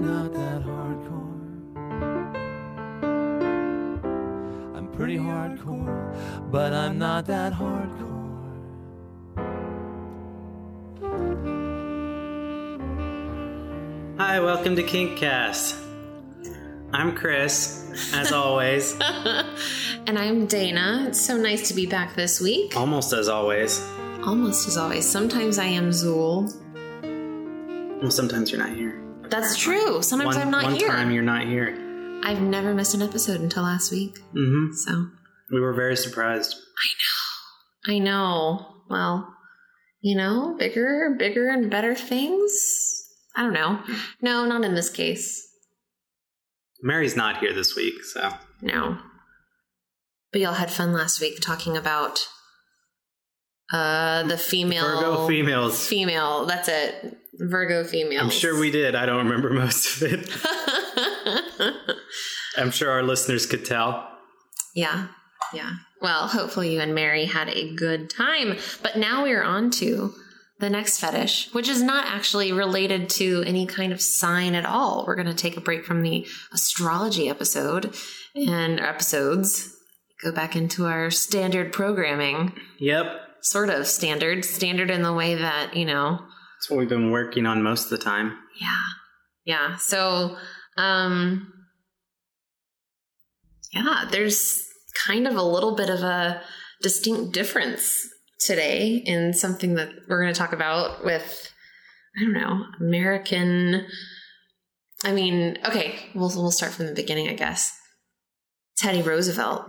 I'm not that hardcore. I'm pretty hardcore, but I'm not that hardcore. Hi, welcome to Kinkcast. I'm Chris, as always, And I'm Dana. It's so nice to be back this week. almost as always. Almost as always. Sometimes I am Zool. Well, sometimes you're not here. That's true. Sometimes one I'm not one here. time you're not here. I've never missed an episode until last week. Mm-hmm. So We were very surprised. I know. I know. Well, you know, bigger, bigger, and better things. I don't know. No, not in this case. Mary's not here this week, so No. But y'all had fun last week talking about uh the female Virgo females. female. That's it. Virgo female. I'm sure we did. I don't remember most of it. I'm sure our listeners could tell. yeah. Yeah. Well, hopefully you and Mary had a good time. But now we are on to the next fetish, which is not actually related to any kind of sign at all. We're going to take a break from the astrology episode and episodes, go back into our standard programming. Yep. Sort of standard. Standard in the way that, you know, That's what we've been working on most of the time. Yeah. Yeah. So, um, yeah, there's kind of a little bit of a distinct difference today in something that we're going to talk about with, I don't know, American. I mean, okay, we'll, we'll start from the beginning, I guess. Teddy Roosevelt.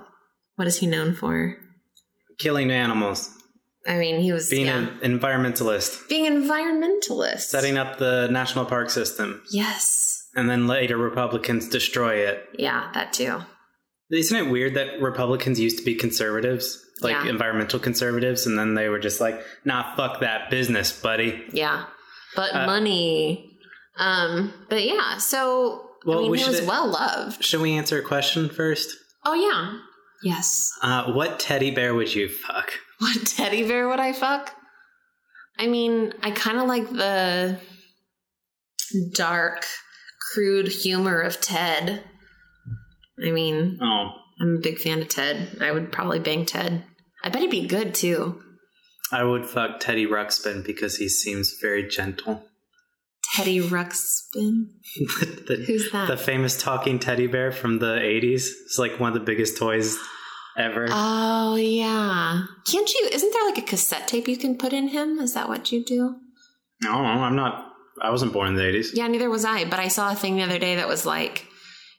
What is he known for? Killing animals, I mean, he was being yeah, an environmentalist, being environmentalist. setting up the national park system, Yes. and then later Republicans destroy it. Yeah, that too. Isn't it weird that Republicans used to be conservatives, like Yeah. environmental conservatives, and then they were just like, "Nah, fuck that business, buddy." Yeah. But Uh, money. Um, but yeah, so Well, I mean we he was well loved. Should we answer a question first? Oh yeah. Yes. Uh, what teddy bear would you fuck? What teddy bear would I fuck? I mean, I kind of like the dark, crude humor of Ted. I mean, Oh, I'm a big fan of Ted. I would probably bang Ted. I bet he'd be good too. I would fuck Teddy Ruxpin because he seems very gentle. Teddy Ruxpin. the, Who's that? the famous talking teddy bear from the 80s. It's like one of the biggest toys ever. Oh yeah. Can't you? Isn't there like a cassette tape you can put in him? Is that what you do? no, I'm not. I wasn't born in the 80s. Yeah, neither was I. But I saw a thing the other day that was like,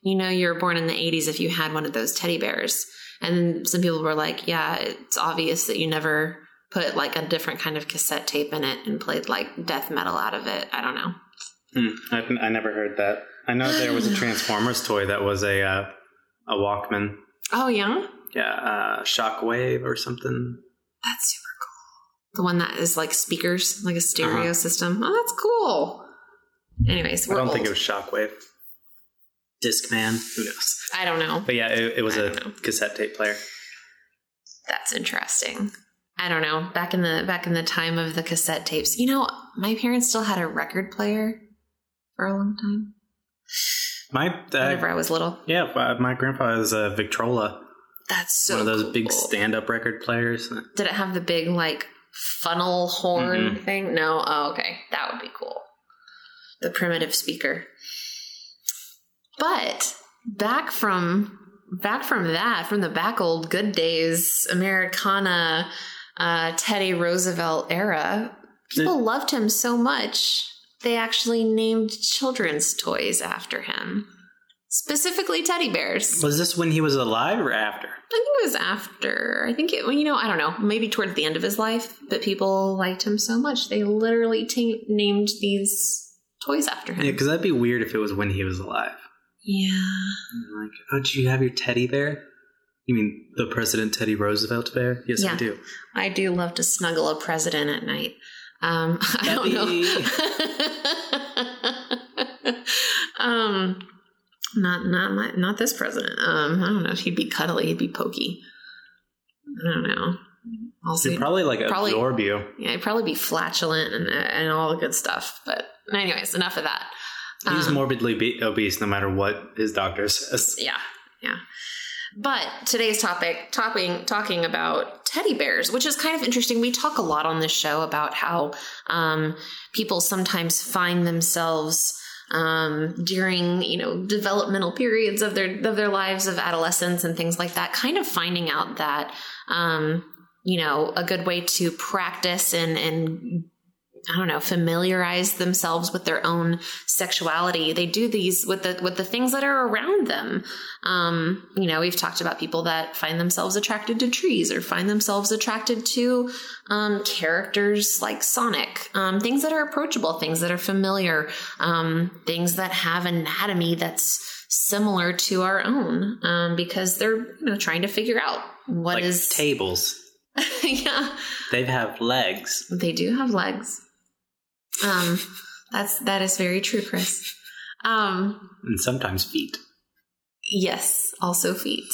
you know, you were born in the '80s if you had one of those teddy bears. And some people were like, yeah, it's obvious that you never put like a different kind of cassette tape in it and played like death metal out of it. I don't know. Hmm, I, I never heard that. I know there was a Transformers toy that was a uh, a Walkman. Oh yeah, Yeah, uh, Shockwave or something. that's super cool. The one that is like speakers, like a stereo Uh-huh. system. Oh, that's cool. Anyways, I don't think it was Shockwave. Discman. Who knows? I don't know. But yeah, it, it was I a cassette tape player. That's interesting. I don't know. Back in the back in the time of the cassette tapes, you know, my parents still had a record player for a long time. My Whenever uh, I was little. yeah, uh, my grandpa has a Victrola, That's so one of those cool. big stand-up record players. Did it have the big like funnel horn Mm-mm. thing? No. Oh, okay. That would be cool. The primitive speaker. But back from back from that, from the back old good days, Americana, uh, Teddy Roosevelt era, people loved him so much they actually named children's toys after him. Specifically teddy bears. Was this when he was alive or after? I think it was after. I think it, well, you know, I don't know, maybe towards the end of his life, but people liked him so much they literally ta named these toys after him. Yeah, because that'd be weird if it was when he was alive. Yeah. Like, oh, did you have your teddy bear? You mean the President Teddy Roosevelt bear? Yes, Yeah. I do. I do love to snuggle a president at night. Um, I don't know. um, not not my not this president. Um, I don't know if he'd be cuddly. He'd be pokey. I don't know. Also, He'd probably like Probably- absorb you. yeah, he'd probably be flatulent and and all the good stuff. But anyways, enough of that. He's Um, morbidly be- obese no matter what his doctor says. Yeah, yeah. But today's topic, talking talking about teddy bears, which is kind of interesting. We talk a lot on this show about how um, people sometimes find themselves um, during you know developmental periods of their of their lives of adolescence and things like that, kind of finding out that um, you know a good way to practice and and I don't know, familiarize themselves with their own sexuality. They do these with the with the things that are around them. Um, you know, we've talked about people that find themselves attracted to trees or find themselves attracted to um, characters like Sonic. Um, things that are approachable, things that are familiar, um, things that have anatomy that's similar to our own, um, because they're you know trying to figure out what like is tables. yeah. They have legs. They do have legs. Um, that's that is very true, Chris. Um, And sometimes feet. yes, also feet.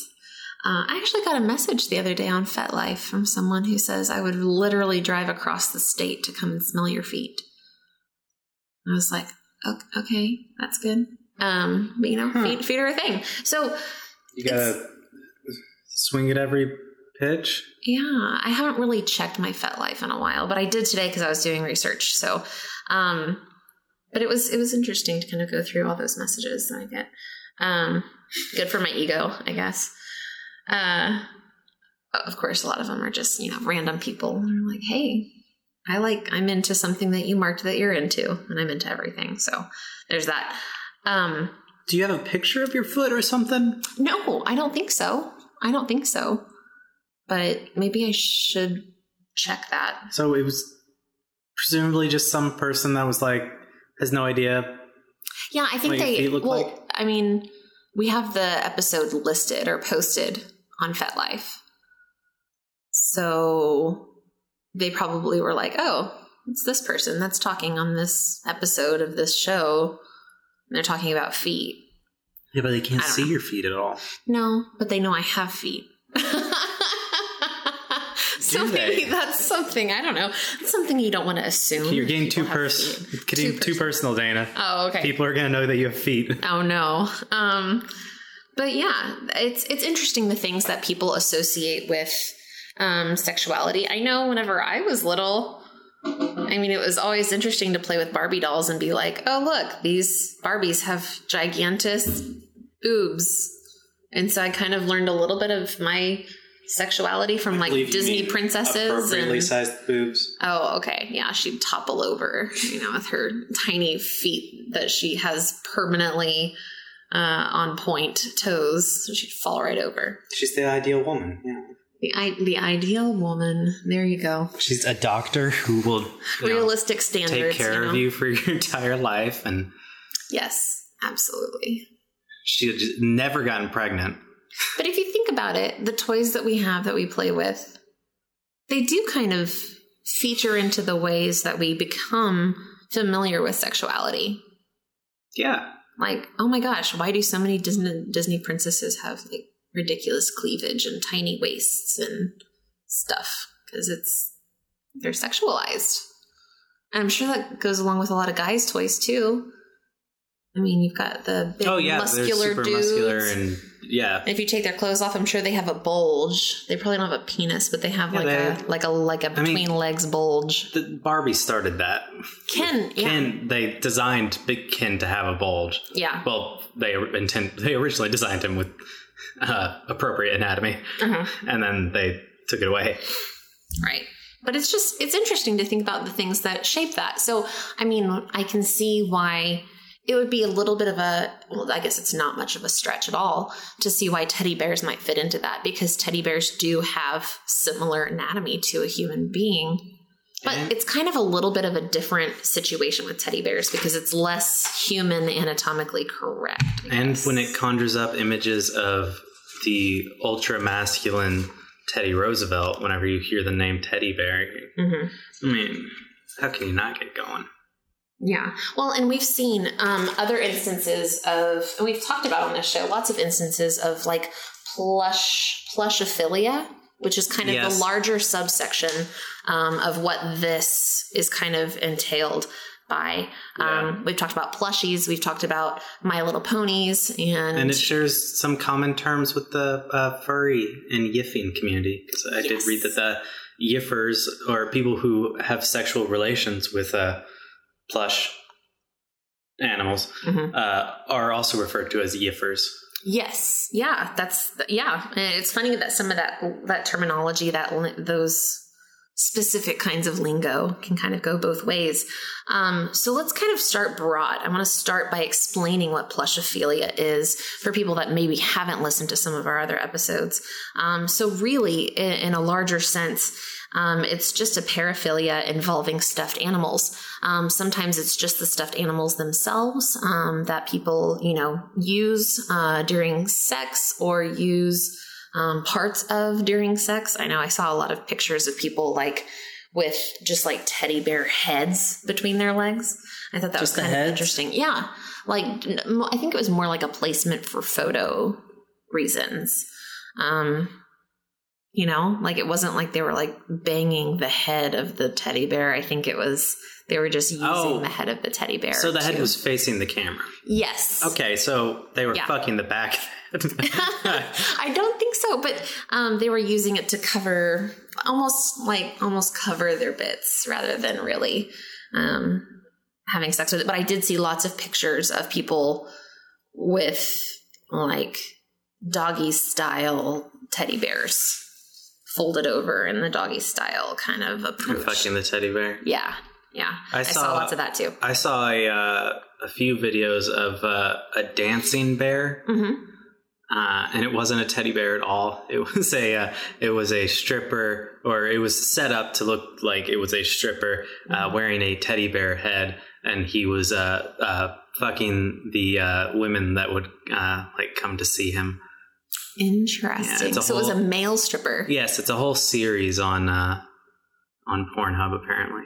Uh, I actually got a message the other day on FetLife from someone who says I would literally drive across the state to come and smell your feet. I was like, "Ok- okay, that's good. Um, but you know, Huh. feet, feet are a thing. So You gotta swing at every pitch. Yeah, I haven't really checked my FetLife in a while, but I did today because I was doing research. So, um, but it was it was interesting to kind of go through all those messages that I get. Um, good for my ego, I guess. Uh, of course, a lot of them are just you know random people. They're like, hey, I like I'm into something that you marked that you're into, and I'm into everything. So there's that. Um, Do you have a picture of your foot or something? no, I don't think so. I don't think so. But maybe I should check that. So it was presumably just some person that was like has no idea. Yeah, I think What they. look well, like? I mean, we have the episode listed or posted on FetLife, so they probably were like, "Oh, it's this person that's talking on this episode of this show." And they're talking about feet. Yeah, but they can't I don't see know. your feet at all. No, but they know I have feet. so maybe they? that's something I don't know. It's something you don't want to assume. You're getting too pers- getting Too too personal, Dana. Oh, okay. People are gonna know that you have feet. Oh no. Um but yeah, it's it's interesting the things that people associate with um sexuality. I know whenever I was little, I mean it was always interesting to play with Barbie dolls and be like, "Oh, look, these Barbies have gigantic boobs." And so I kind of learned a little bit of my sexuality from like Disney princesses and sized boobs. Oh, okay. Yeah, she'd topple over, you know, with her tiny feet that she has permanently uh, on point toes. So she'd fall right over. She's the ideal woman. Yeah. The I- the ideal woman. There you go. She's a doctor who will you know, Realistic standards. take care you of you for your entire life, and Yes, absolutely. she had never gotten pregnant. But if you think about it, the toys that we have that we play with, they do kind of feature into the ways that we become familiar with sexuality. Yeah. like oh my gosh why do so many disney disney princesses have like ridiculous cleavage and tiny waists and stuff because it's they're sexualized and i'm sure that goes along with a lot of guys toys too i mean you've got the big oh yeah, muscular dudes muscular and yeah. if you take their clothes off i'm sure they have a bulge they probably don't have a penis but they have Yeah, like they- a like a like a I mean- between legs bulge The Barbie started that. ken yeah Ken, they designed Big Ken to have a bulge. yeah Well, they intend they originally designed him with uh, appropriate anatomy, uh-huh. and then they took it away. Right. But it's just, it's interesting to think about the things that shape that. So, I mean, I can see why it would be a little bit of a, well, I guess it's not much of a stretch at all to see why teddy bears might fit into that because teddy bears do have similar anatomy to a human being. But And- it's kind of a little bit of a different situation with teddy bears because it's less human anatomically correct. And when it conjures up images of the ultra masculine Teddy Roosevelt, whenever you hear the name Teddy Bear, Mhm. I mean, how can you not get going? Yeah. Well, and we've seen um, other instances of, and we've talked about on this show, lots of instances of like plush plushophilia, which is kind of Yes. the larger subsection um, of what this is kind of entailed. by. Yeah. Um, we've talked about plushies, we've talked about My Little Ponies, and, And it shares some common terms with the uh, furry and yiffing community. 'Cause I did read that the yiffers, or people who have sexual relations with uh, plush animals, Mhm. uh, are also referred to as yiffers. Yes, yeah, that's yeah. And it's funny that some of that that terminology, that those specific kinds of lingo, can kind of go both ways. Um, so let's kind of start broad. I want to start by explaining what plushophilia is for people that maybe haven't listened to some of our other episodes. Um, so really, in, in a larger sense. Um, it's just a paraphilia involving stuffed animals. Um, sometimes it's just the stuffed animals themselves um, that people, you know, use uh, during sex or use um, parts of during sex. I know I saw a lot of pictures of people like with just like teddy bear heads between their legs. I thought that Just was kind of interesting. Yeah, like I think it was more like a placement for photo reasons. Um, you know, like it wasn't like they were like banging the head of the teddy bear. I think it was they were just using Oh. the head of the teddy bear. So the head to- was facing the camera. yes. Okay, so they were Yeah. fucking the back. I don't think so, but um, they were using it to cover almost like almost cover their bits rather than really um, having sex with it. But I did see lots of pictures of people with like doggy style teddy bears folded over in the doggy style kind of approach. fucking the teddy bear. Yeah, yeah. I I, saw, saw- lots of that too. I saw a uh, a few videos of uh, a dancing bear, hmm uh, and it wasn't a teddy bear at all. It was a uh, it was a stripper, or it was set up to look like it was a stripper uh, wearing a teddy bear head, and he was uh, uh, fucking the uh, women that would uh, like come to see him. Interesting. Yeah, it's a so it was a male stripper. Yes, it's a whole series on uh, on Pornhub apparently.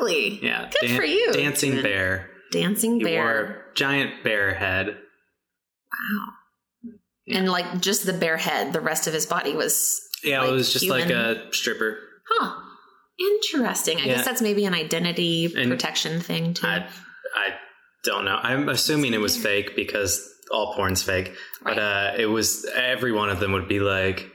Really? Yeah, Good for you. Dancing Good. bear. Dancing He bear. wore giant bear head. Wow. And like just the bear head, the rest of his body was, Yeah, Like it was just like a stripper. huh? Interesting. I Yeah. guess that's maybe an identity And protection thing too. I I don't know. I'm assuming it was fake because all porn's fake. But uh, it was every one of them would be like,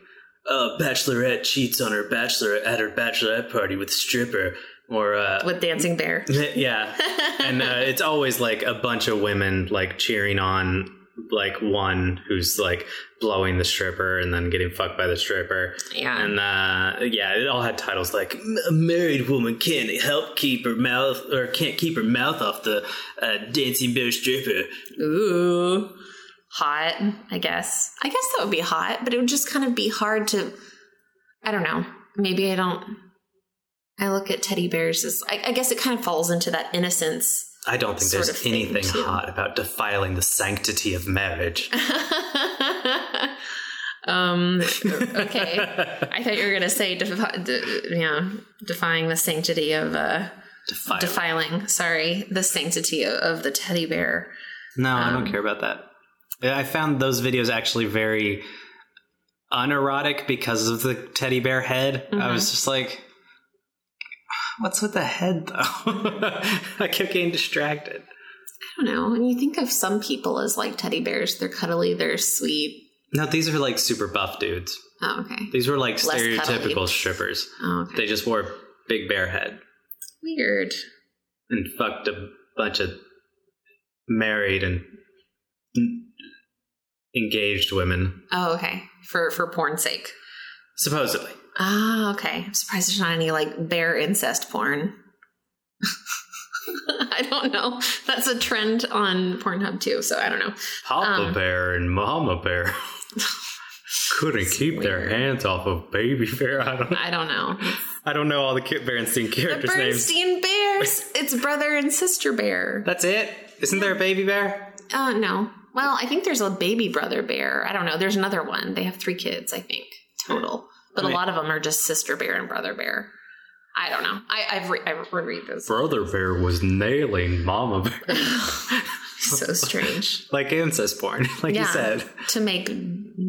"Uh, bachelorette cheats on her bachelor at her bachelorette party with stripper," or uh, With dancing bear. yeah, and uh, it's always like a bunch of women like cheering on like one who's like blowing the stripper and then getting fucked by the stripper. yeah. And uh, yeah, it all had titles like "A married woman can't help keep her mouth or can't keep her mouth off the uh, dancing bear stripper." Ooh. Hot, I guess. I guess that would be hot, but it would just kind of be hard to I don't know. Maybe I don't I look at teddy bears as I, I guess it kind of falls into that innocence I don't think there's anything too. hot about defiling the sanctity of marriage. um okay i thought you were gonna say defi- de- yeah defying the sanctity of uh Defile. defiling sorry the sanctity of, of the teddy bear no, I don't um, care about that. I found those videos actually very unerotic because of the teddy bear head. I Mhm. was just like, what's with the head though? I kept getting distracted. i don't know when you think of some people as like teddy bears they're cuddly they're sweet No, these are like super buff dudes. oh okay These were like Less stereotypical cuddly. strippers. oh okay They just wore big bear head weird and fucked a bunch of married and engaged women, oh okay for for porn's sake supposedly. Ah okay i'm surprised there's not any like bear incest porn I don't know. That's a trend on Pornhub too, so I don't know. Papa Um, bear and Mama bear couldn't keep their hands off of baby bear. I don't. I don't know. I don't know all the Kit Berenstein The characters' names. Bernstein Bears. It's brother and sister bear. That's it. Isn't there a baby bear? Uh, no. Well, I think there's a baby brother bear. I don't know. There's another one. They have three kids, I think, total. But a lot of them are just sister bear and brother bear. I don't know. I, I've re- I reread those. Brother bear was nailing Mama bear. so strange. like incest porn, like you said. to make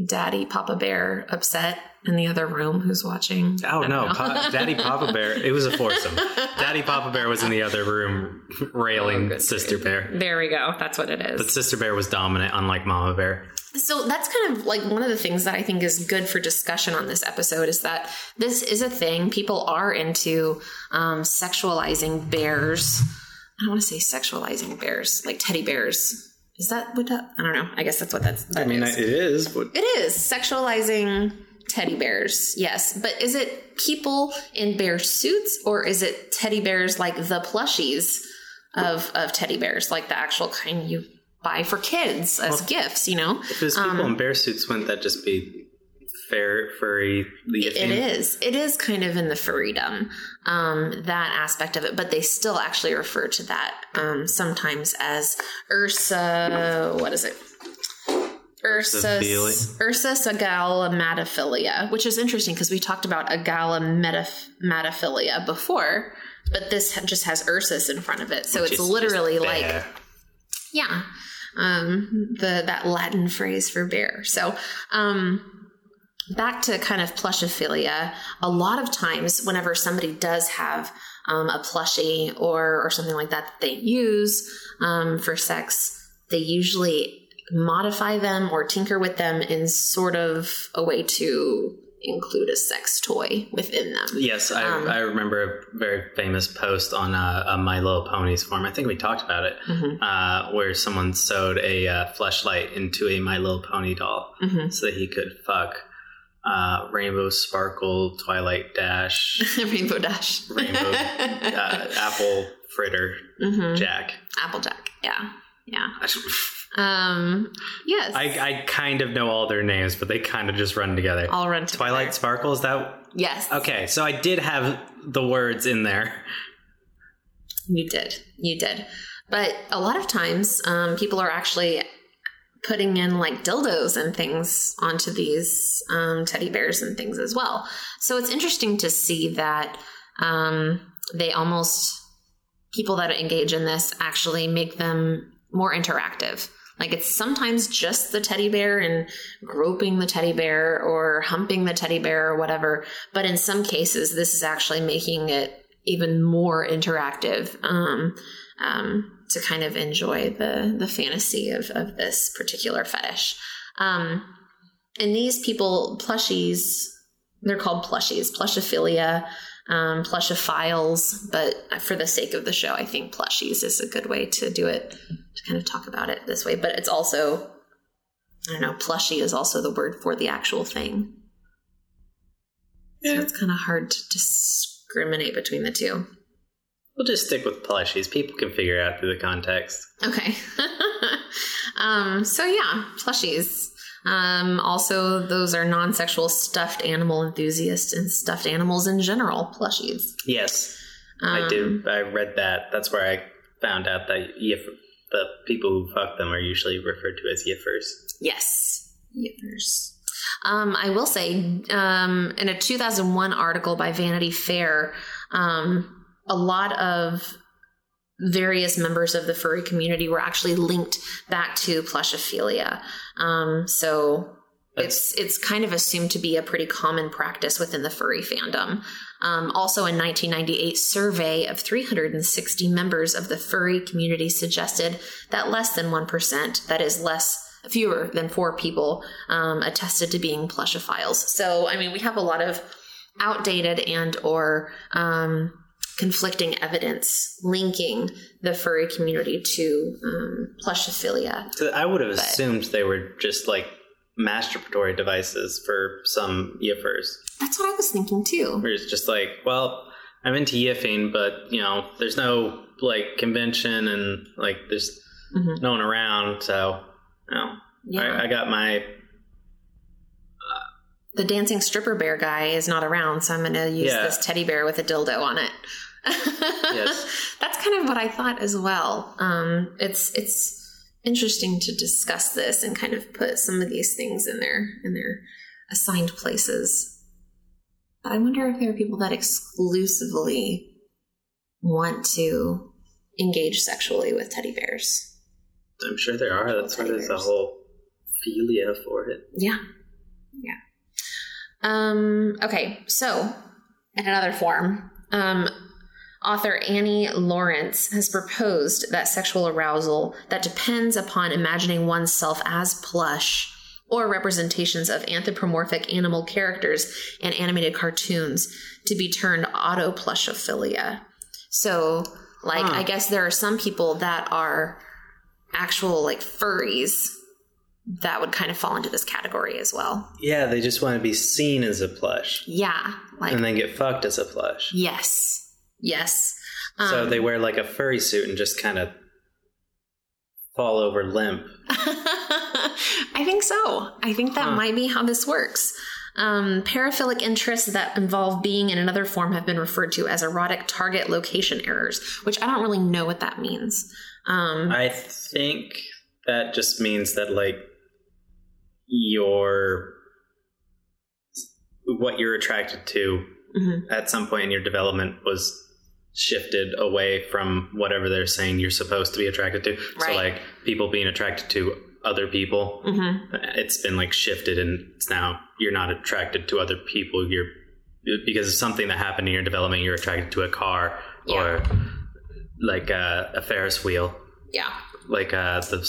Daddy Papa Bear upset in the other room who's watching. Oh no, pa- Daddy Papa Bear. It was a foursome. Daddy Papa Bear was in the other room railing Oh, Sister Bear. There we go. That's what it is. But Sister Bear was dominant, unlike Mama Bear. So that's kind of like one of the things that I think is good for discussion on this episode is that this is a thing. People are into um, sexualizing bears. I don't want to say sexualizing bears, like teddy bears. Is that what that? I don't know. I guess that's what that's. I mean, is. it is. But It is sexualizing teddy bears, yes. But is it people in bear suits or is it teddy bears like the plushies of, of teddy bears, like the actual kind you buy for kids as gifts, you know? if there's people in bear suits, wouldn't that just be fair, furry? The It is. It is kind of in the furrydom, um, that aspect of it, but they still actually refer to that um, sometimes as Ursa. What is it? Ursa. Ursa sagalamatophilia, which is interesting because we talked about agalamatophilia before, but this just has Ursus in front of it, so Which it's literally like yeah um the that latin phrase for bear. So um back to kind of plushophilia a lot of times whenever somebody does have um, a plushie or or something like that that they use um, for sex they usually modify them or tinker with them in sort of a way to include a sex toy within them Yes, I, Um, I remember a very famous post on uh, a My Little Ponies forum. I think we talked about it, Mhm. uh, where someone sewed a uh, fleshlight into a My Little Pony doll Mhm. so that he could fuck uh, Rainbow Sparkle, Twilight Dash, rainbow dash Rainbow uh, Apple Fritter, Mhm. Jack. applejack yeah yeah I, um yes I I kind of know all their names, but they kind of just run together. I'll run to Twilight Sparkle is that Yes. okay? So I did have the words in there. You did. You did. But a lot of times, um, people are actually putting in like dildos and things onto these um, teddy bears and things as well. So it's interesting to see that um, they almost, people that engage in this actually make them more interactive. Like it's sometimes just the teddy bear and groping the teddy bear or humping the teddy bear or whatever. But in some cases, this is actually making it even more interactive um, um, to kind of enjoy the the fantasy of, of this particular fetish. Um, and these people, plushies, they're called plushies, plushophilia, um, plushophiles. But for the sake of the show, I think plushies is a good way to do it, to kind of talk about it this way. But it's also, I don't know, plushie is also the word for the actual thing. So Yeah. it's kind of hard to discriminate between the two. We'll just stick with plushies. People can figure out through the context. Okay. um, so yeah, plushies. Um, also, those are non-sexual stuffed animal enthusiasts and stuffed animals in general. Plushies. Yes, Um, I do. I read that. That's where I found out that yif- the people who fuck them are usually referred to as yiffers. Yes. yiffers. Um, I will say, um, in a 2001 article by Vanity Fair, um, a lot of various members of the furry community were actually linked back to plushophilia. Um, so it's it's kind of assumed to be a pretty common practice within the furry fandom. Um, also, in 1998 survey of 360 members of the furry community suggested that less than one percent, that is less fewer than four people, um, attested to being plushophiles. So, I mean, we have a lot of outdated and or um, conflicting evidence linking the furry community to um, plushophilia. So I would have But- assumed they were just like masturbatory devices for some yiffers. That's what I was thinking too. Where it's just like, well, I'm into yiffing, but you know, there's no like convention and like there's Mhm. no one around, so you know, Yeah. I, I got my the dancing stripper bear guy is not around, so I'm going to use Yeah. this teddy bear with a dildo on it. Yes. That's kind of what I thought as well. Um, it's it's interesting to discuss this and kind of put some of these things in their in their assigned places. But I wonder if there are people that exclusively want to engage sexually with teddy bears. I'm sure there are. That's why there's a whole philia for it. Yeah. Yeah. Um, okay, so in another form, um, author Annie Lawrence has proposed that sexual arousal that depends upon imagining oneself as plush or representations of anthropomorphic animal characters in animated cartoons to be turned auto plushophilia. So, like, Huh. I guess there are some people that are actual, like, furries that would kind of fall into this category as well. Yeah, they just want to be seen as a plush Yeah, like and then get fucked as a plush. yes, yes. Um, so they wear like a furry suit and just kind of fall over limp. I think so. I think that Huh. might be how this works. Um, paraphilic interests that involve being in another form have been referred to as erotic target location errors, which I don't really know what that means. Um, I think that just means that like your what you're attracted to mhm. at some point in your development was shifted away from whatever they're saying you're supposed to be attracted to. So like people being attracted to other people, Mhm. it's been like shifted and it's now you're not attracted to other people. You're because of something that happened in your development, you're attracted to a car or like a, a Ferris wheel Yeah. like uh the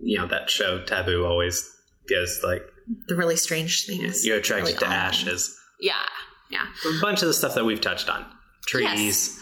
you know that show taboo always does like The really strange things. you're attracted Really to ashes Yeah. Yeah. a bunch of the stuff that we've touched on trees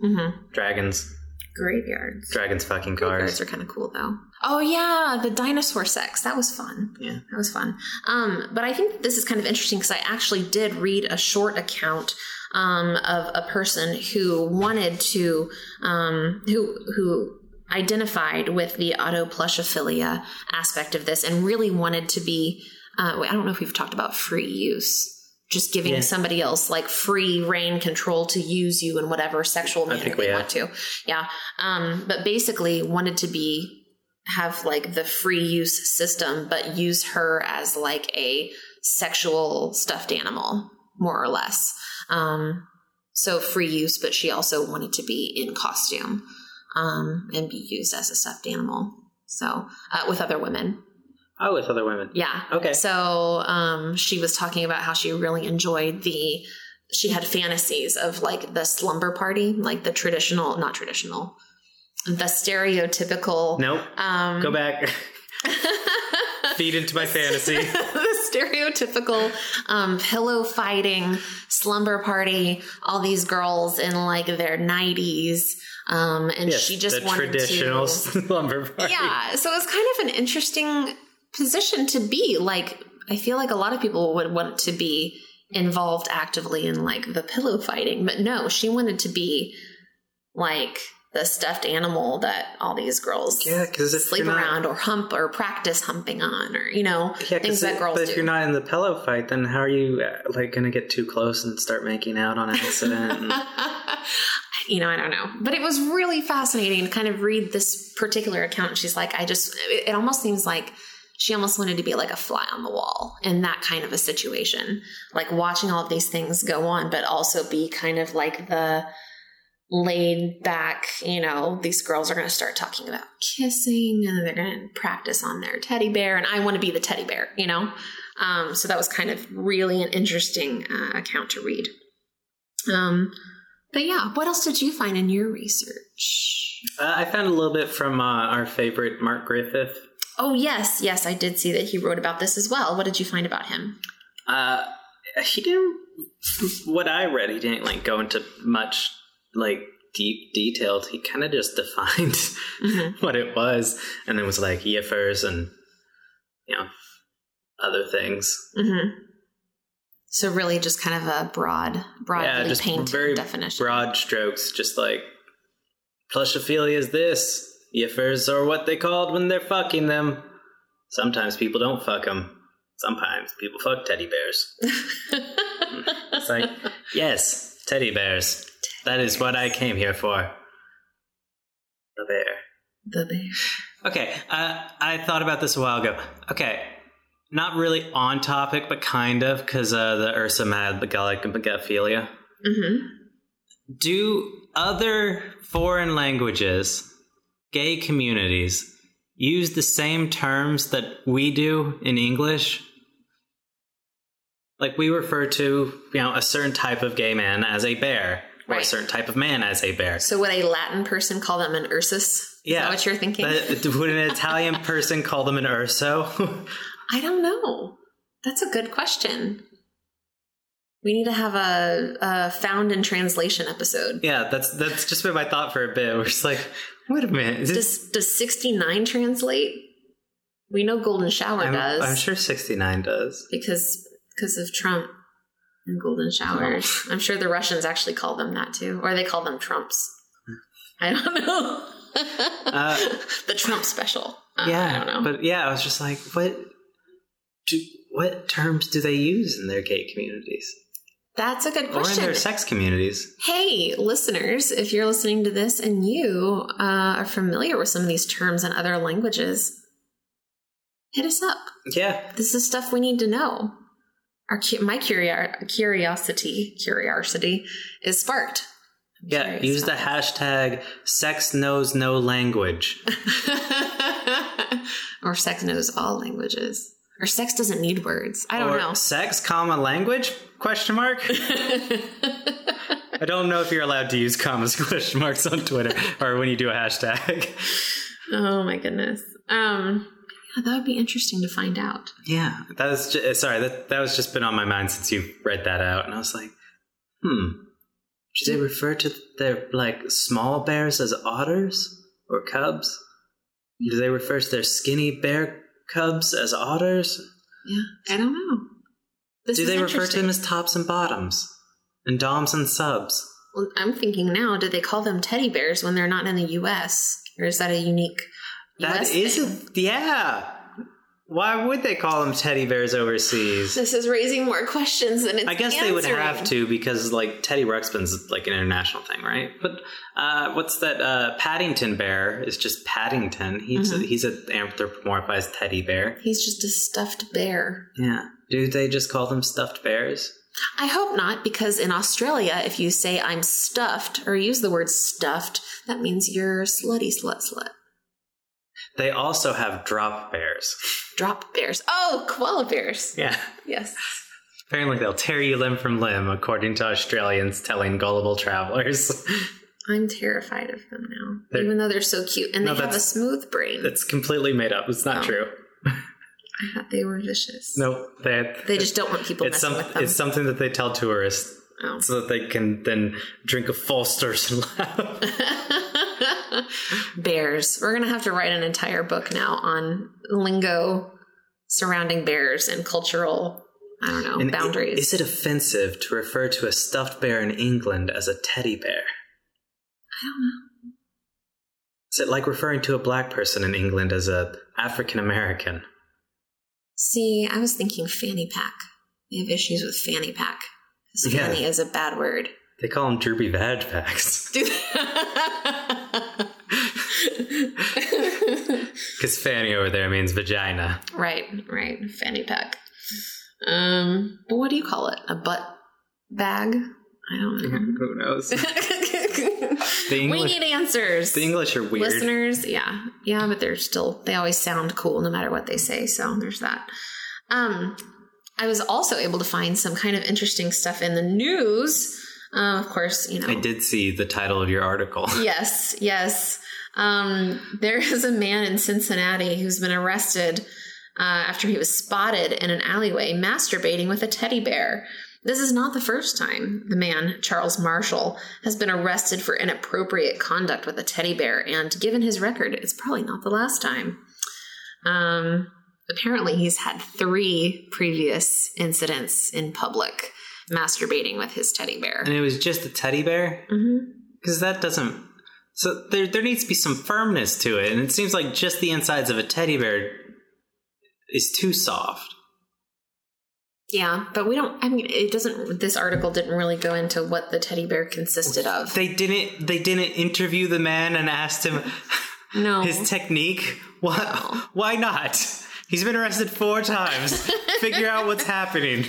hmm dragons Graveyards. dragons fucking Graveyards are kind of cool though. Oh yeah, the dinosaur sex. That was fun. yeah That was fun. Um, but I think this is kind of interesting because I actually did read a short account um, of a person who wanted to, um, who who identified with the autoplushophilia aspect of this and really wanted to be. Uh, wait, I don't know if we've talked about free use. Just giving Yeah. somebody else like free reign control to use you in whatever sexual manner they want to. Yeah. Um, but basically wanted to be have like the free use system, but use her as like a sexual stuffed animal, more or less. Um, so free use, but she also wanted to be in costume um, and be used as a stuffed animal. So uh, with other women, oh with other women yeah. Okay. So um, she was talking about how she really enjoyed the. She had fantasies of like the slumber party, like the traditional, not traditional, the stereotypical. nope Um, go back feed into my fantasy the stereotypical um, pillow fighting slumber party. All these girls in like their nineties, um, and yes she just the wanted traditional to. slumber party Yeah, so it was kind of an interesting position to be. Like, I feel like a lot of people would want to be involved actively in like the pillow fighting, but no, she wanted to be like the stuffed animal that all these girls yeah because if sleep not, around or hump or practice humping on or you know yeah, 'cause things that if- girls but if you're not in the pillow fight then how are you uh, like gonna get too close and start making out on accident and- you know, I don't know. But it was really fascinating to kind of read this particular account. She's like, I just, it, it almost seems like she almost wanted to be like a fly on the wall in that kind of a situation. Like watching all of these things go on, but also be kind of like the laid back, you know, these girls are going to start talking about kissing and they're going to practice on their teddy bear. And I want to be the teddy bear, you know? Um, so that was kind of really an interesting uh, account to read. Um, but yeah, what else did you find in your research? Uh, I found a little bit from uh, our favorite Mark Griffith. Oh, yes, yes, I did see that he wrote about this as well. What did you find about him? Uh, he didn't. What I read, he didn't like go into much like deep detail. He kind of just defined Mhm. what it was, and then was like yiffers and you know other things. hmm So really, just kind of a broad, broadly yeah, painted very definition. broad strokes. Just like plushophilia is this. Yiffers are what they called when they're fucking them. Sometimes people don't fuck them. Sometimes people fuck teddy bears. It's like, yes, teddy bears. That is what I came here for. The bear. the bear. Okay, uh, I thought about this a while ago. Okay, not really on topic, but kind of, because uh, the Ursa Mad Megalic Megaphilia. hmm Do other foreign languages gay communities use the same terms that we do in English? Like we refer to, you know, a certain type of gay man as a bear, or a certain type of man as a bear. So would a Latin person call them an Ursus? Is Yeah, that what you're thinking? Would an Italian person call them an urso? I don't know. That's a good question. We need to have a, a found in translation episode. yeah, that's that's just been my thought for a bit. We're just like, wait a minute? Does does 69 translate? We know golden shower I'm, does I'm sure sixty nine does. because because of Trump and golden showers. I'm sure the Russians actually call them that too, or they call them Trumps. I don't know. Uh, the Trump special. Uh, yeah, I don't know. but yeah, I was just like, what? Do, what terms do they use in their gay communities That's a good question. or in their sex communities? Hey, listeners, if you're listening to this and you uh, are familiar with some of these terms in other languages, hit us up. Yeah, This is stuff we need to know. Our my curio- curiosity curiosity is sparked. I'm yeah. Use the hashtag sex knows no language. or sex knows all languages. Or sex doesn't need words. I don't or know. Sex, comma language? Question mark. I don't know if you're allowed to use commas question marks on Twitter or when you do a hashtag. oh my goodness. Um, yeah, that would be interesting to find out. Yeah, that was just, sorry. That that was just been on my mind since you read that out, and I was like, hmm. Do they refer to their like small bears as otters or cubs? Do they refer to their skinny bear cubs as otters? Yeah, I don't know. This Do they refer to them as tops and bottoms and doms and subs? Well, I'm thinking now, do they call them teddy bears when they're not in the U.S. or is that a unique? That US is, thing? a, yeah. Why would they call them teddy bears overseas? This is raising more questions than it's I guess they would answering. have to because like Teddy Ruxpin's like an international thing, right? But uh, what's that? Uh, Paddington Bear is just Paddington. He's Mm-hmm. a, he's an anthropomorphized teddy bear. He's just a stuffed bear. Yeah. Do they just call them stuffed bears? I hope not, because in Australia, if you say I'm stuffed or use the word stuffed, that means you're slutty slut slut. They also have drop bears. Drop bears. Oh, koala bears. Yeah. Yes. Apparently they'll tear you limb from limb, according to Australians telling gullible travelers. I'm terrified of them now, They're- even though they're so cute and No, they have a smooth brain. That's completely made up. It's not Oh. true. I thought they were vicious. No, they, They just don't want people it's messing some, with them. it's something that they tell tourists Oh. so that they can then drink a Foster's and laugh. bears. We're gonna have to write an entire book now on lingo surrounding bears and cultural, I don't know, And boundaries. Is it offensive to refer to a stuffed bear in England as a teddy bear? I don't know. Is it like referring to a black person in England as a African American? See, I was thinking fanny pack. They have issues with fanny pack because Yeah. fanny is a bad word. They call them droopy vag packs because fanny over there means vagina. right, right, fanny pack. Um, but what do you call it? A butt bag? I don't know. Who knows? The we need answers. the English are weird. listeners yeah yeah but they're still they always sound cool no matter what they say so there's that um i was also able to find some kind of interesting stuff in the news uh, of course you know I did see the title of your article. yes yes um there is a man in cincinnati who's been arrested uh, after he was spotted in an alleyway masturbating with a teddy bear this is not the first time the man, Charles Marshall, has been arrested for inappropriate conduct with a teddy bear, and given his record, it's probably not the last time. Um, apparently, he's had three previous incidents in public masturbating with his teddy bear. And it was just a teddy bear? hmm Because that doesn't. So there, there needs to be some firmness to it. And it seems like just the insides of a teddy bear is too soft. Yeah, but we don't. I mean, it doesn't. This article didn't really go into what the teddy bear consisted of. They didn't. They didn't interview the man and asked him No, his technique. Why? Why not? He's been arrested four times. Figure out what's happening.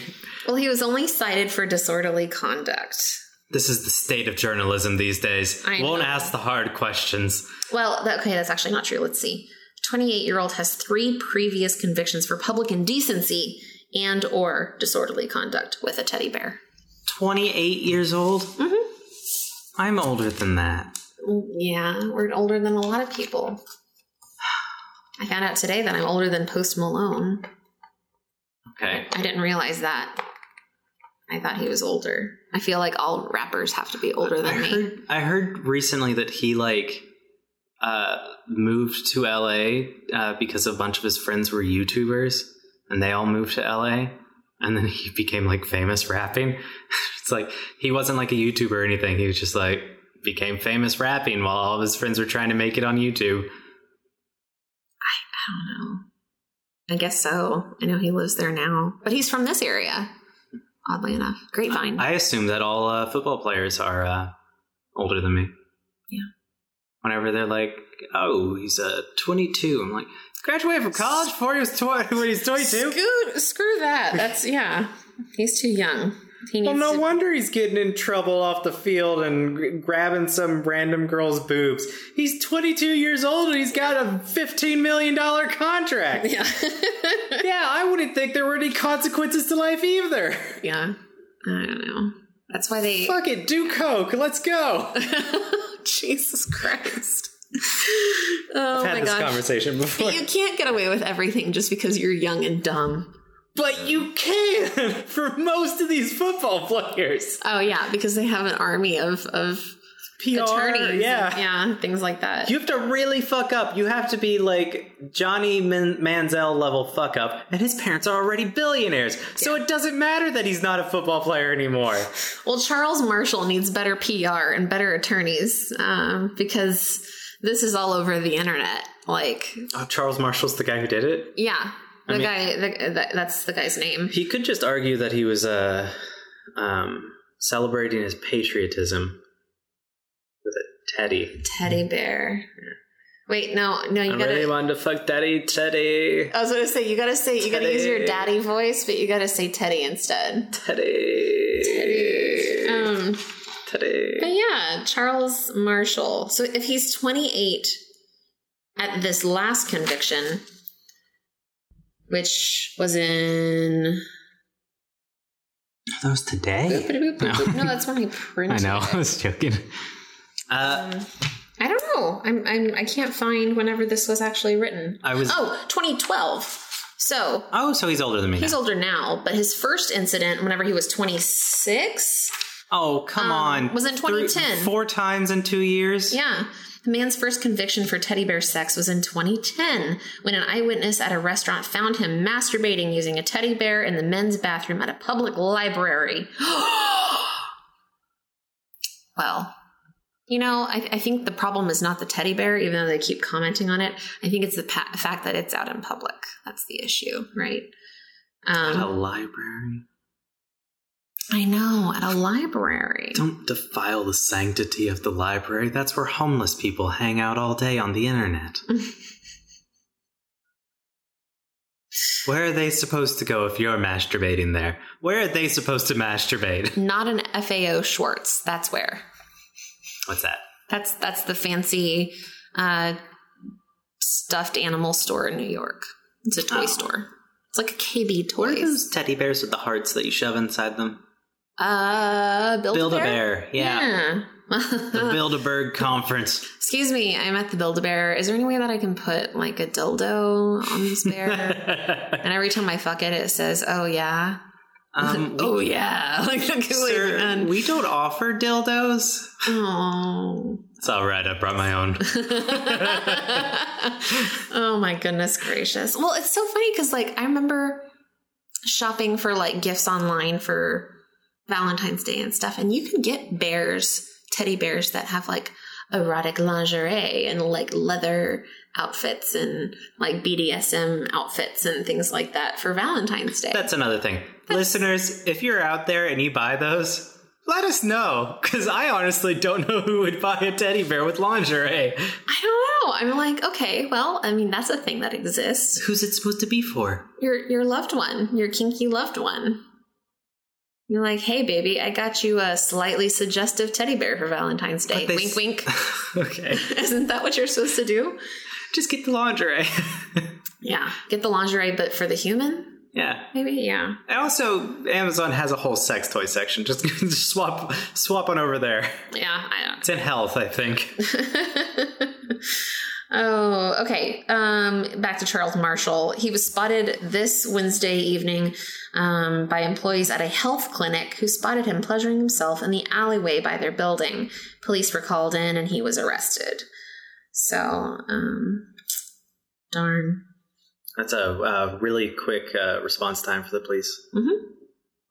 well, he was only cited for disorderly conduct. This is the state of journalism these days. I Won't know. ask the hard questions. Well, that, okay, that's actually not true. Let's see. 28 year old has three previous convictions for public indecency and or disorderly conduct with a teddy bear. 28 years old? Mhm. I'm older than that. Yeah, we're older than a lot of people. I found out today that I'm older than Post Malone. Okay. I didn't realize that. I thought he was older. I feel like all rappers have to be older I than me. I heard recently that he like uh, moved to LA uh, because a bunch of his friends were YouTubers, and they all moved to LA, and then he became like famous rapping. it's like he wasn't like a YouTuber or anything. He was just like became famous rapping while all of his friends were trying to make it on YouTube. I don't know. I guess so. I know he lives there now, but he's from this area. Oddly enough, Grapevine. I assume that all uh, football players are uh, older than me. Yeah. Whenever they're like, "Oh, he's uh, 22," I'm like, "Graduated from college before he was tw- when he's 22." Screw, screw that. That's yeah. He's too young. He needs Well, no to. wonder he's getting in trouble off the field and g- grabbing some random girl's boobs. He's 22 years old and he's got a $15 million contract. Yeah. yeah, I wouldn't think there were any consequences to life either. yeah. I don't know. That's why they. Fuck it, do coke. Let's go. Jesus Christ. Oh I've my had this gosh. conversation before. But you can't get away with everything just because you're young and dumb. But you can for most of these football players. Oh yeah, because they have an army of of PR, attorneys. yeah. and- yeah, things like that. You have to really fuck up. You have to be like Johnny Man- Manziel level fuck up, and his parents are already billionaires. So it doesn't matter that he's not a football player anymore. well, Charles Marshall needs better PR and better attorneys um, because this is all over the internet. Like, Oh, Charles Marshall's the guy who did it. yeah, the mean- guy. The, that, that's the guy's name. He could just argue that he was uh, um, celebrating his patriotism with a teddy. Teddy bear. Wait, no, no, you I gotta. really wanted to fuck daddy teddy. I was gonna say you gotta say you gotta use your daddy voice, but you gotta say Teddy instead. Teddy. Teddy. Um, but yeah, Charles Marshall. So if he's 28 at this last conviction, which was in That was today? no, no. that's when he printed. I know. I was joking. Uh, Um, I don't know. I'm, I'm I can't find whenever this was actually written. I was. Oh, 2012. So Oh, so he's older than me. he's now. older now, but his first incident, whenever he was 26, Oh, come Um, on. was in Three- 2010. four times in two years? Yeah. The man's first conviction for teddy bear sex was in 2010 when an eyewitness at a restaurant found him masturbating using a teddy bear in the men's bathroom at a public library. well, you know, I, I think the problem is not the teddy bear, even though they keep commenting on it. I think it's the pa- fact that it's out in public. That's the issue, right? At a Um, library? I know, at a library. Don't defile the sanctity of the library. That's where homeless people hang out all day on the internet. Where are they supposed to go if you're masturbating there? Where are they supposed to masturbate? Not an FAO Schwarz. That's where. What's that? That's that's the fancy uh, stuffed animal store in New York. It's a toy Oh. store. It's like a KB What are those teddy bears with the hearts that you shove inside them? Uh, Build, Build a Bear. Yeah. The Yeah. Build a Bird Conference. Excuse me, I'm at the Build a Bear. Is there any way that I can put like a dildo on this bear? and every time I fuck it, it says, "Oh yeah, um, oh yeah." Like sir, and we don't offer dildos. oh. It's all right. I brought my own. oh my goodness gracious. Well, it's so funny because like I remember shopping for like gifts online for Valentine's Day and stuff, and you can get bears, teddy bears that have like erotic lingerie and like leather outfits and like BDSM outfits and things like that for Valentine's Day. That's another thing. Listeners, if you're out there and you buy those, let us know. Because I honestly don't know who would buy a teddy bear with lingerie. I don't know. I'm like, okay, well, I mean, that's a thing that exists. Who's it supposed to be for? Your your loved one, your kinky loved one. You're like, hey, baby, I got you a slightly suggestive teddy bear for Valentine's Day. They Wink, wink. okay. Isn't that what you're supposed to do? Just get the lingerie. Yeah. Get the lingerie, but for the human? yeah. Maybe, yeah. And also, Amazon has a whole sex toy section. Just, just swap swap on over there. Yeah, I It's in health, I think. Oh, okay. Um, back to Charles Marshall. He was spotted this Wednesday evening um, by employees at a health clinic who spotted him pleasuring himself in the alleyway by their building. Police were called in and he was arrested. So, um, darn. That's a uh, really quick uh, response time for the police. Mm-hmm.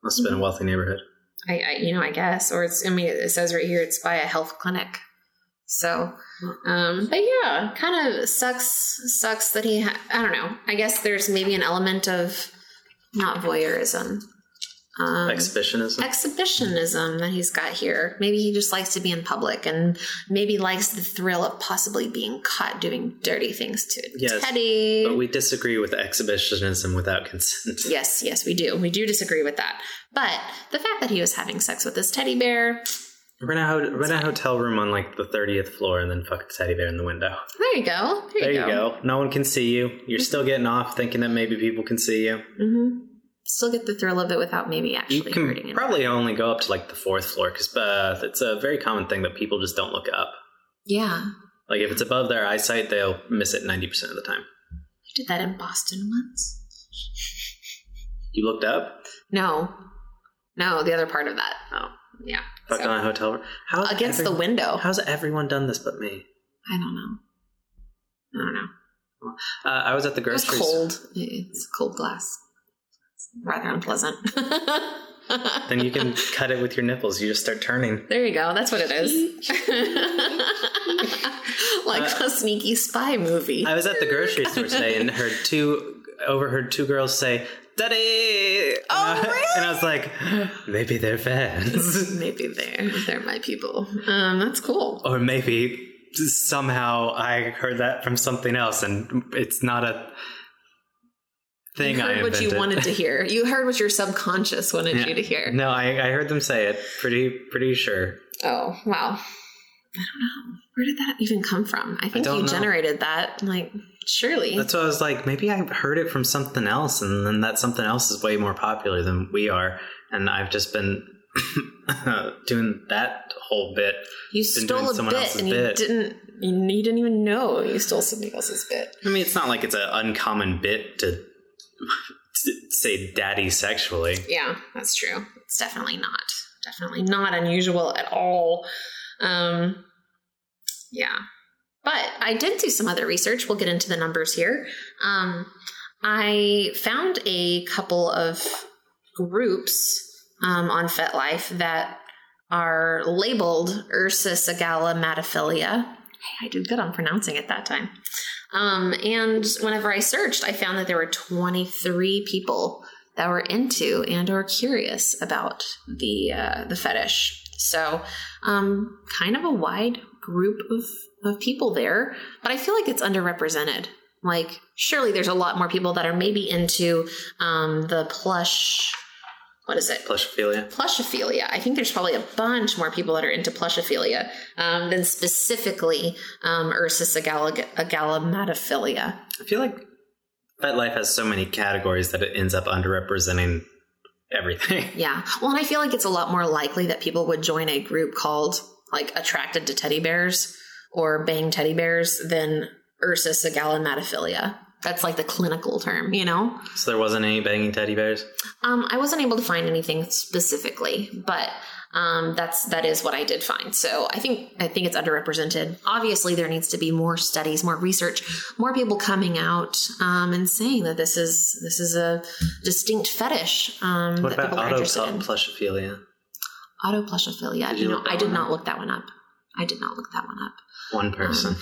Must have been a wealthy neighborhood. I, I, you know, I guess, or it's. I mean, it says right here it's by a health clinic. So, um, but yeah, kind of sucks. Sucks that he. Ha- I don't know. I guess there's maybe an element of not voyeurism, um, Exhibitionism. exhibitionism that he's got here. Maybe he just likes to be in public, and maybe likes the thrill of possibly being caught doing dirty things to Yes, Teddy. but we disagree with exhibitionism without consent. Yes, yes, we do. We do disagree with that. But the fact that he was having sex with this teddy bear, Rent a, ho- rent a hotel room on like the 30th floor and then fuck the teddy bear in the window. there you go. There, There you go. No one can see you. You're still getting off thinking that maybe people can see you. hmm Still get the thrill of it without maybe You actually hurting can him. probably only go up to like the fourth floor because uh, it's a very common thing that people just don't look up. yeah. Like if it's above their eyesight, they'll miss it 90% of the time. I did that in Boston once. You looked up? No. No, the other part of that. Oh, yeah. Fucked So, on a hotel room? How's against every- the window. How's everyone done this but me? I don't know. I don't know. Uh, I was at the It grocery cold. It's cold glass. It's rather unpleasant. Then you can cut it with your nipples. You just start turning. There you go. That's what it is. like a sneaky spy movie. Uh, I was at the grocery store today and heard two overheard two girls say "Daddy," Oh, and, I, really? and I was like, maybe they're fans, Maybe they're they're my people. Um, that's cool. or maybe somehow I heard that from something else, and it's not a thing You I heard what you wanted to hear. You heard what your subconscious wanted Yeah. you to hear. No, I, I heard them say it. Pretty pretty sure. Oh wow. I don't know. Where did that even come from? I think don't you know. generated that. Like, surely. That's why I was like, maybe I heard it from something else, and then that something else is way more popular than we are, and I've just been doing that whole bit. you stole doing a someone bit else's and you bit. didn't. You, you didn't even know you stole somebody else's bit. I mean, it's not like it's an uncommon bit to, to say "daddy" sexually. Yeah, that's true. It's definitely not. Definitely not unusual at all. Um, yeah. But I did do some other research. We'll get into the numbers here. Um, I found a couple of groups um, on FetLife that are labeled Ursa Sagala Matophilia. Hey, I did good on pronouncing it that time. Um, and whenever I searched, I found that there were 23 people that were into and or curious about the uh, the fetish. So, um, kind of a wide group of of people there, but I feel like it's underrepresented. Like, surely there's a lot more people that are maybe into um, the plush. What is it? Plushophilia. Plushophilia. I think there's probably a bunch more people that are into plushophilia um, than specifically um, agala- agalamatophilia. I feel like FetLife has so many categories that it ends up underrepresenting everything. Yeah. Well, and I feel like it's a lot more likely that people would join a group called like Attracted to Teddy Bears or Bang Teddy Bears than Ursa agalamatophilia. That's like the clinical term, you know? so there wasn't any banging teddy bears. Um, I wasn't able to find anything specifically, but um, that's that is what I did find. So I think I think it's underrepresented. Obviously, there needs to be more studies, more research, more people coming out um, and saying that this is this is a distinct fetish um, What about people are auto interested in. plushophilia? Autoplushophilia. You you know, I did not up? look that one up. I did not look that one up. One um, person.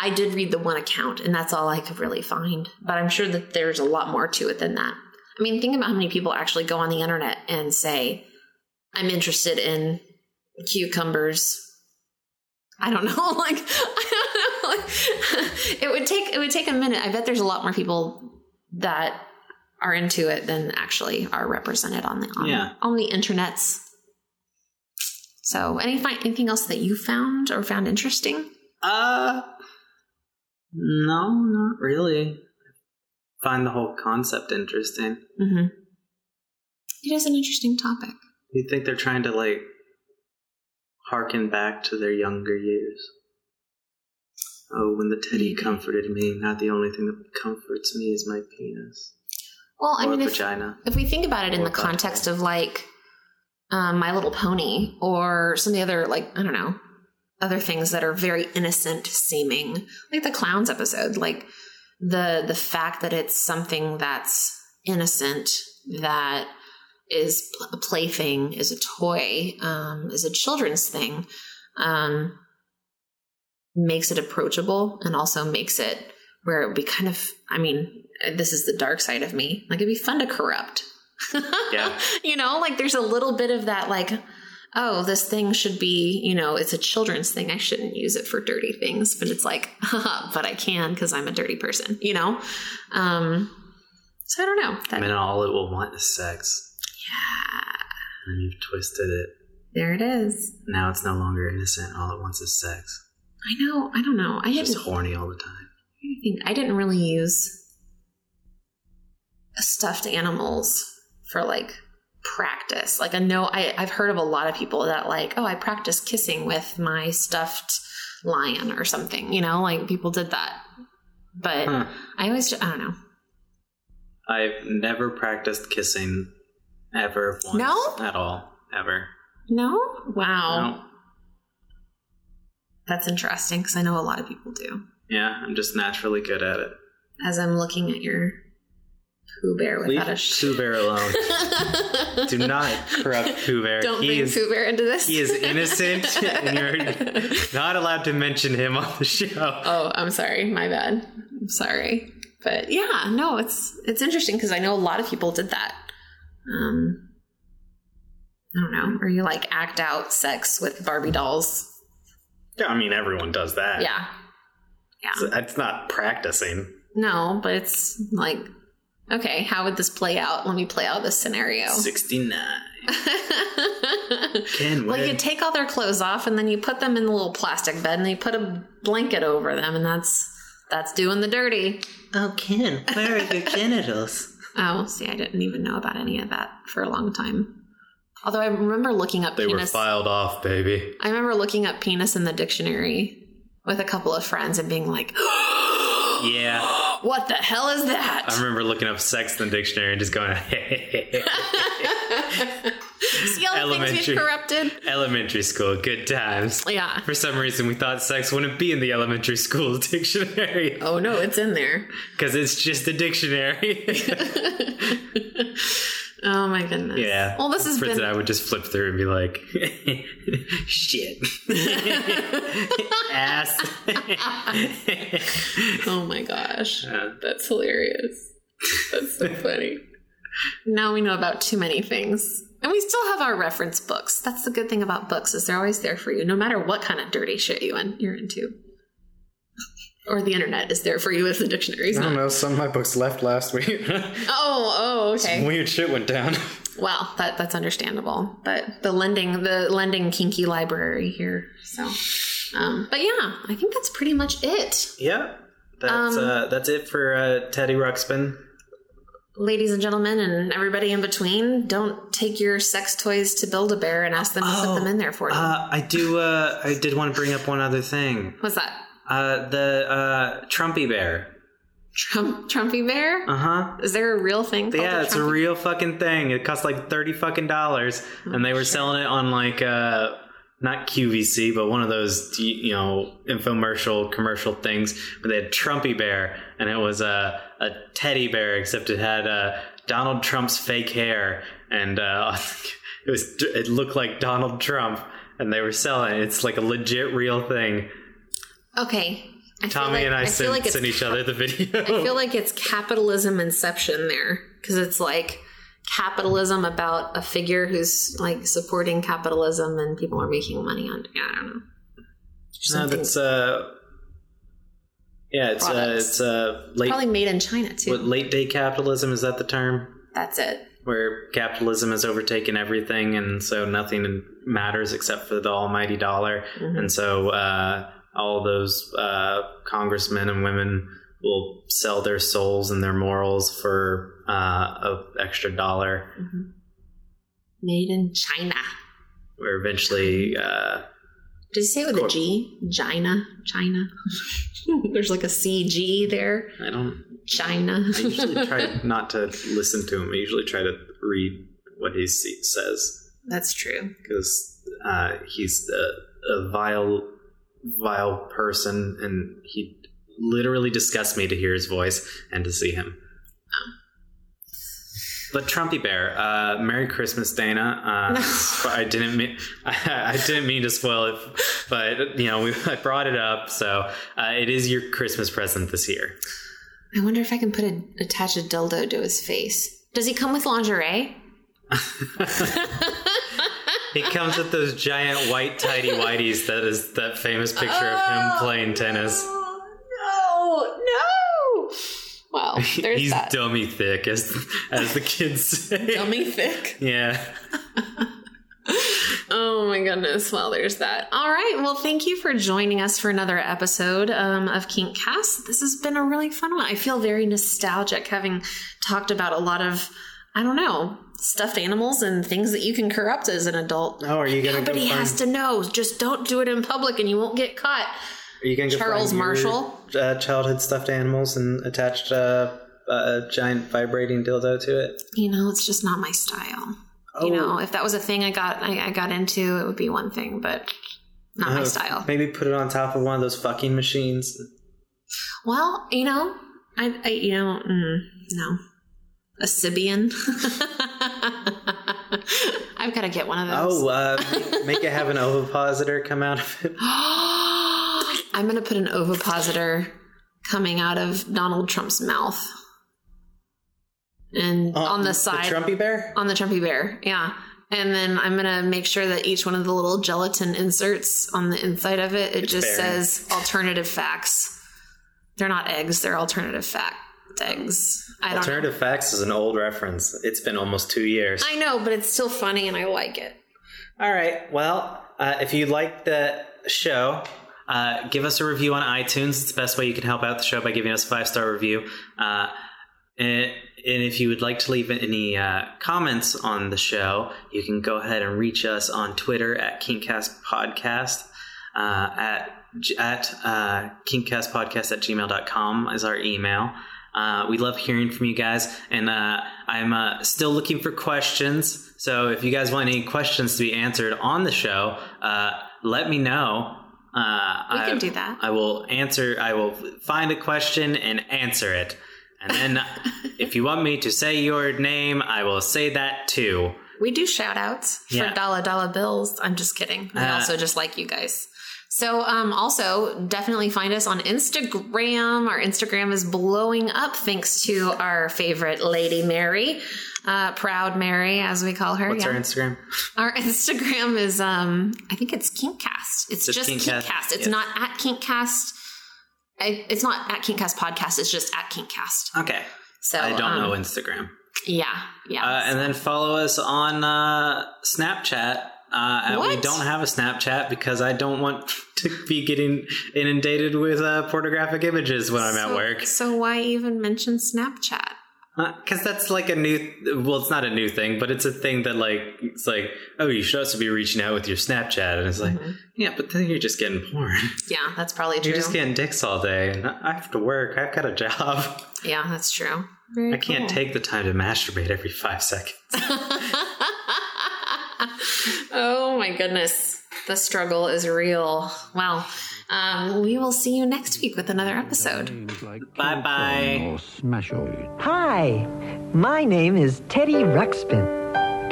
I did read the one account, and that's all I could really find. But I'm sure that there's a lot more to it than that. I mean, think about how many people actually go on the internet and say, "I'm interested in cucumbers." I don't know, like I don't know. Like, it would take it would take a minute. I bet there's a lot more people that are into it than actually are represented on the on, Yeah. on the internets. So, any anything else that you found or found interesting? Uh, no, not really. Find the whole concept interesting. Mm-hmm. It is an interesting topic. You think they're trying to like harken back to their younger years? Oh, when the teddy comforted me, not the only thing that comforts me is my penis Well, I or mean, if, vagina. if we think about it in the context of like um, My Little Pony or some of the other, like, I don't know, other things that are very innocent seeming, like the clowns episode, like the the fact that it's something that's innocent, that is a plaything, is a toy, um, is a children's thing, um, makes it approachable and also makes it where it would be kind of, I mean, this is the dark side of me. Like it'd be fun to corrupt. Yeah. you know, like there's a little bit of that, like, oh, this thing should be, you know, it's a children's thing. I shouldn't use it for dirty things, but it's like, but I can because I'm a dirty person, you know? Um, so I don't know. That, I mean, all it will want is sex. yeah, And you've twisted it. there it is. Now it's no longer innocent. All it wants is sex. I know. I don't know. I It's just horny all the time. think I didn't really use stuffed animals for like practice. Like I know I, I've heard of a lot of people that like, oh, I practice kissing with my stuffed lion or something. You know, like people did that. But Huh. I always, I don't know. I've never practiced kissing ever once No? at all. Ever. No, wow, No. that's interesting because I know a lot of people do. Yeah, I'm just naturally good at it. As I'm looking at your Pooh Bear Leave without a sh- Pooh Bear alone. Do not corrupt Pooh Bear. Don't he bring is, Pooh Bear into this. he is innocent, and you're not allowed to mention him on the show. Oh, I'm sorry. My bad. I'm sorry. But yeah, no, it's it's interesting because I know a lot of people did that. Um I don't know. Or you like act out sex with Barbie dolls. Yeah, I mean, everyone does that. Yeah. Yeah. It's not practicing. No, but it's like, okay, how would this play out? Let me play out this scenario. 69. Can well, win. you take all their clothes off and then you put them in the little plastic bed and you put a blanket over them and that's that's doing the dirty. oh, Ken, where are your genitals? Oh, see, I didn't even know about any of that for a long time. Although I remember looking up They were filed off, baby. I remember looking up penis in the dictionary with a couple of friends and being like, Yeah. "What the hell is that?" I remember looking up sex in the dictionary and just going, See all the things Elementary. we've corrupted. elementary school, good times. Yeah. For some reason, we thought sex wouldn't be in the elementary school dictionary Oh no, it's in there. because it's just a dictionary. Oh my goodness. yeah. Well, this has Fritz been. and I would just flip through and be like, shit. Ass. Oh my gosh, Yeah. that's hilarious. That's so funny. Now we know about too many things. And we still have our reference books. That's the good thing about books is they're always there for you, no matter what kind of dirty shit you in, you're into. Or the internet is there for you if the dictionary's I don't not. know. Some of my books left last week. Oh, oh, okay. Some Weird shit went down. Well, that that's understandable. But the lending the lending kinky library here. So um but yeah, I think that's pretty much it. yeah. That's, Um, uh, that's it for uh, Teddy Ruxpin. Ladies and gentlemen and everybody in between, don't take your sex toys to Build a Bear and ask them to put them in there for you. Uh, I do. Uh, I did want to bring up one other thing. What's that? Uh, the uh, Trumpy Bear. Trump Trumpy Bear? Uh huh. Is there a real thing Yeah, it's a Trumpy- real fucking thing. It cost like thirty fucking dollars, and they were selling it on like uh, not QVC, but one of those you know infomercial commercial things where they had Trumpy Bear, and it was a a teddy bear, except it had uh, Donald Trump's fake hair, and uh, it was it looked like Donald Trump, and they were selling it. It's like a legit real thing. Okay. I Tommy like- and I, feel sent, like sent each other the video. I feel like it's capitalism inception there because it's like capitalism about a figure who's like supporting capitalism and people are making money on. Yeah, I don't know. No, that's uh, Yeah, it's uh, it's uh, late Probably made in China too. what late day capitalism is that the term That's it. where capitalism has overtaken everything and so nothing matters except for the almighty dollar Mm-hmm. and so uh, all those uh, congressmen and women will sell their souls and their morals for uh, a extra dollar Made in China. where eventually uh, Did you say it with a Cool. G? China. China. There's like a CG there. I don't China. I usually try not to listen to him I usually try to read what he says That's true. because uh, he's a, a vile, vile person, and he literally disgusts me to hear his voice and to see him. But Trumpy Bear, uh, Merry Christmas, Dana. Uh, I didn't mean I, didn't mean to spoil it, but you know we, I brought it up, so uh, it is your Christmas present this year. I wonder if I can put a attach a dildo to his face. Does he come with lingerie? He comes with those giant white tidy whities that is that famous picture of him playing tennis. Oh, no, no. Well, there's He's that. dummy thick, as as the kids say. Dummy thick. Yeah. Oh my goodness. Well, there's that. All right. Well, thank you for joining us for another episode um, of Kink Cast. This has been a really fun one. I feel very nostalgic having talked about a lot of, I don't know, stuffed animals and things that you can corrupt as an adult. Oh, are you gonna go Nobody has to know. Just don't do it in public and you won't get caught. Are you gonna go Charles find your, Marshall? uh, childhood stuffed animals and attached uh, a giant vibrating dildo to it? You know, it's just not my style. Oh, You know, if that was a thing I got I, I got into, it would be one thing, but not my uh, style. Maybe put it on top of one of those fucking machines. Well, you know, I, I you know, mm, no, a Sybian. I've got to get one of those. Oh, uh, make it have an ovipositor come out of it. I'm gonna put an ovipositor coming out of Donald Trump's mouth, and on the side, Uh, The Trumpy bear? on the Trumpy bear, yeah. And then I'm gonna make sure that each one of the little gelatin inserts on the inside of it, it just bearing. says alternative facts. They're not eggs; they're alternative fact eggs. I don't know. Alternative Facts is an old reference. It's been almost two years. I know, but it's still funny and I like it. All right. Well, uh, if you like the show, uh, give us a review on iTunes. It's the best way you can help out the show by giving us a five star review. Uh, and, and if you would like to leave any uh, comments on the show, you can go ahead and reach us on Twitter at Kinkcast Podcast. Uh, at at uh, kinkcastpodcast at gmail.com is our email. Uh, we love hearing from you guys, and uh, I'm uh, still looking for questions. So if you guys want any questions to be answered on the show, uh, let me know. Uh, We I, can do that. I will answer. I will find a question and answer it, and then if you want me to say your name, I will say that too. We do shout outs for Yeah. dollar dollar bills. I'm just kidding. I Uh, also just like you guys. So um also definitely find us on Instagram. Our Instagram is blowing up thanks to our favorite lady Mary. Uh, proud Mary, as we call her. What's yeah. our Instagram? Our Instagram is um I think it's Kinkcast. It's Just just, Kinkcast, Kinkcast. It's yes. not at Kinkcast. I, it's not at Kinkcast podcast. It's just at Kinkcast. Okay, So I don't um, know Instagram. Yeah, yeah. Uh, and then follow us on uh, Snapchat. Uh, we don't have a Snapchat because I don't want to be getting inundated with uh, pornographic images when I'm at work. So why even mention Snapchat? Because that's like a new. Well, it's not a new thing, but it's a thing that like it's like, oh, you should also be reaching out with your Snapchat, and it's like, yeah, but then you're just getting porn. Yeah, that's probably true. You're just getting dicks all day, and I have to work. I've got a job. yeah, that's true. Very I can't take the time to masturbate every five seconds. oh my goodness. The struggle is real. Well, um, we will see you next week with another episode. Bye bye. Hi, my name is Teddy Ruxpin.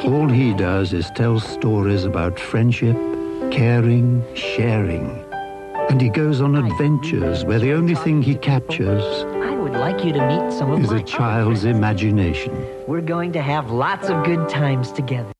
All he does is tell stories about friendship, caring, sharing. And he goes on adventures where the only thing he captures I would like you to meet some of is my a child's friends. imagination. We're going to have lots of good times together.